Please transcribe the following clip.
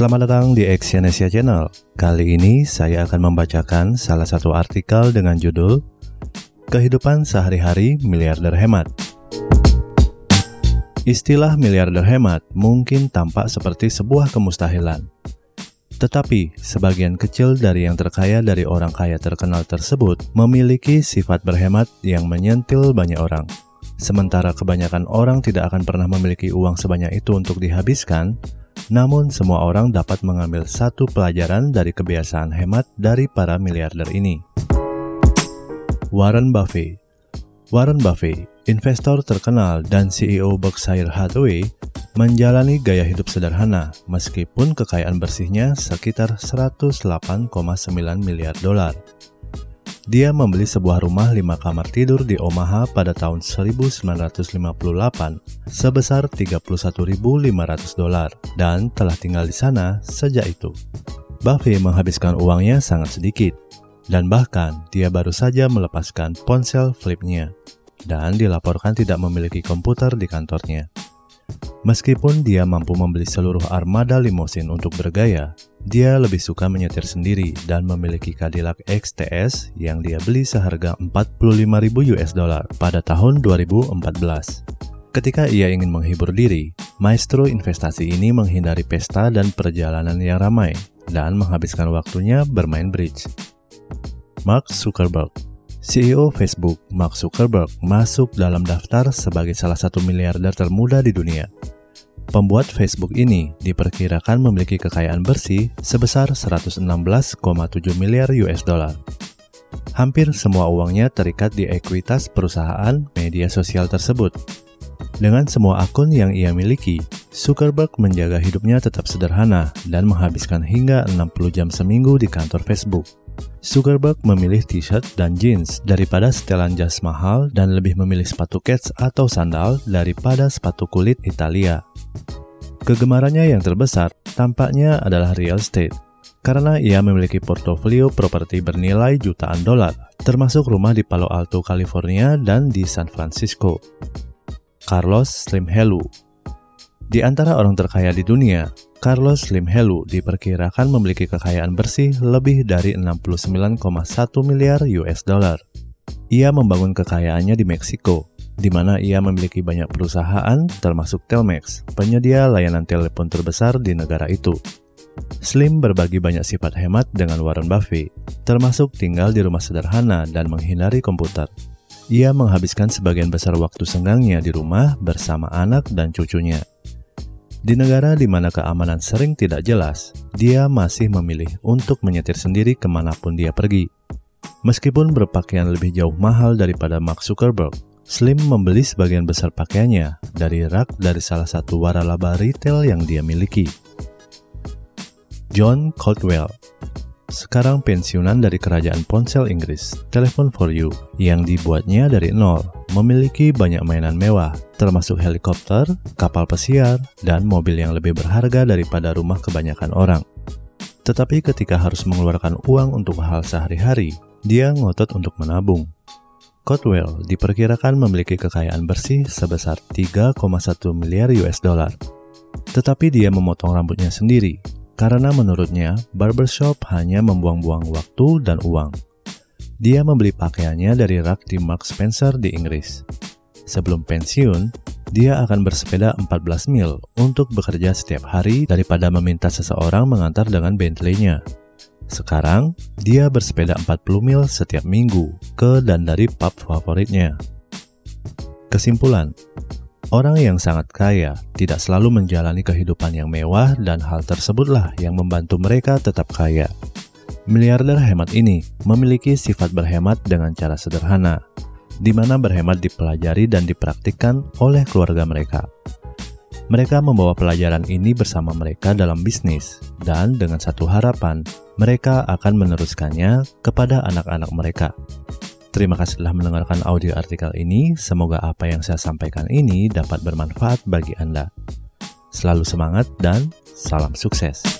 Selamat datang di Exyonesia Channel. Kali ini saya akan membacakan salah satu artikel dengan judul Kehidupan Sehari-hari Miliarder Hemat. Istilah miliarder hemat mungkin tampak seperti sebuah kemustahilan. Tetapi, sebagian kecil dari yang terkaya dari orang kaya terkenal tersebut memiliki sifat berhemat yang menyentil banyak orang. Sementara kebanyakan orang tidak akan pernah memiliki uang sebanyak itu untuk dihabiskan, namun semua orang dapat mengambil satu pelajaran dari kebiasaan hemat dari para miliarder ini. Warren Buffett Warren Buffett, investor terkenal dan CEO Berkshire Hathaway, menjalani gaya hidup sederhana meskipun kekayaan bersihnya sekitar 108,9 miliar dolar. Dia membeli sebuah rumah lima kamar tidur di Omaha pada tahun 1958 sebesar 31.500 dolar dan telah tinggal di sana sejak itu. Buffett menghabiskan uangnya sangat sedikit, dan bahkan dia baru saja melepaskan ponsel flipnya dan dilaporkan tidak memiliki komputer di kantornya. Meskipun dia mampu membeli seluruh armada limosin untuk bergaya, dia lebih suka menyetir sendiri dan memiliki Cadillac XTS yang dia beli seharga 45.000 US dollar pada tahun 2014. Ketika ia ingin menghibur diri, maestro investasi ini menghindari pesta dan perjalanan yang ramai dan menghabiskan waktunya bermain bridge. Mark Zuckerberg CEO Facebook, Mark Zuckerberg, masuk dalam daftar sebagai salah satu miliarder termuda di dunia. Pembuat Facebook ini diperkirakan memiliki kekayaan bersih sebesar 116,7 miliar US dollar. Hampir semua uangnya terikat di ekuitas perusahaan media sosial tersebut. Dengan semua akun yang ia miliki, Zuckerberg menjaga hidupnya tetap sederhana dan menghabiskan hingga 60 jam seminggu di kantor Facebook. Zuckerberg memilih t-shirt dan jeans daripada setelan jas mahal dan lebih memilih sepatu kets atau sandal daripada sepatu kulit Italia. Kegemarannya yang terbesar tampaknya adalah real estate, karena ia memiliki portofolio properti bernilai jutaan dolar, termasuk rumah di Palo Alto, California dan di San Francisco. Carlos Slim Helu Di antara orang terkaya di dunia, Carlos Slim Helu diperkirakan memiliki kekayaan bersih lebih dari 69,1 miliar US dollar. Ia membangun kekayaannya di Meksiko, di mana ia memiliki banyak perusahaan termasuk Telmex, penyedia layanan telepon terbesar di negara itu. Slim berbagi banyak sifat hemat dengan Warren Buffett, termasuk tinggal di rumah sederhana dan menghindari komputer. Ia menghabiskan sebagian besar waktu senggangnya di rumah bersama anak dan cucunya. Di negara di mana keamanan sering tidak jelas, dia masih memilih untuk menyetir sendiri ke mana pun dia pergi. Meskipun berpakaian lebih jauh mahal daripada Mark Zuckerberg, Slim membeli sebagian besar pakaiannya dari rak dari salah satu waralaba retail yang dia miliki. John Caldwell sekarang pensiunan dari kerajaan ponsel Inggris, Telephone for You, yang dibuatnya dari nol, memiliki banyak mainan mewah, termasuk helikopter, kapal pesiar, dan mobil yang lebih berharga daripada rumah kebanyakan orang. Tetapi ketika harus mengeluarkan uang untuk hal sehari-hari, dia ngotot untuk menabung. Cotwell diperkirakan memiliki kekayaan bersih sebesar 3,1 miliar US dollar. Tetapi dia memotong rambutnya sendiri karena menurutnya barbershop hanya membuang-buang waktu dan uang. Dia membeli pakaiannya dari rak di Mark Spencer di Inggris. Sebelum pensiun, dia akan bersepeda 14 mil untuk bekerja setiap hari daripada meminta seseorang mengantar dengan Bentley-nya. Sekarang, dia bersepeda 40 mil setiap minggu ke dan dari pub favoritnya. Kesimpulan, Orang yang sangat kaya tidak selalu menjalani kehidupan yang mewah dan hal tersebutlah yang membantu mereka tetap kaya. Miliarder hemat ini memiliki sifat berhemat dengan cara sederhana, di mana berhemat dipelajari dan dipraktikkan oleh keluarga mereka. Mereka membawa pelajaran ini bersama mereka dalam bisnis, dan dengan satu harapan, mereka akan meneruskannya kepada anak-anak mereka. Terima kasih telah mendengarkan audio artikel ini. Semoga apa yang saya sampaikan ini dapat bermanfaat bagi Anda. Selalu semangat dan salam sukses.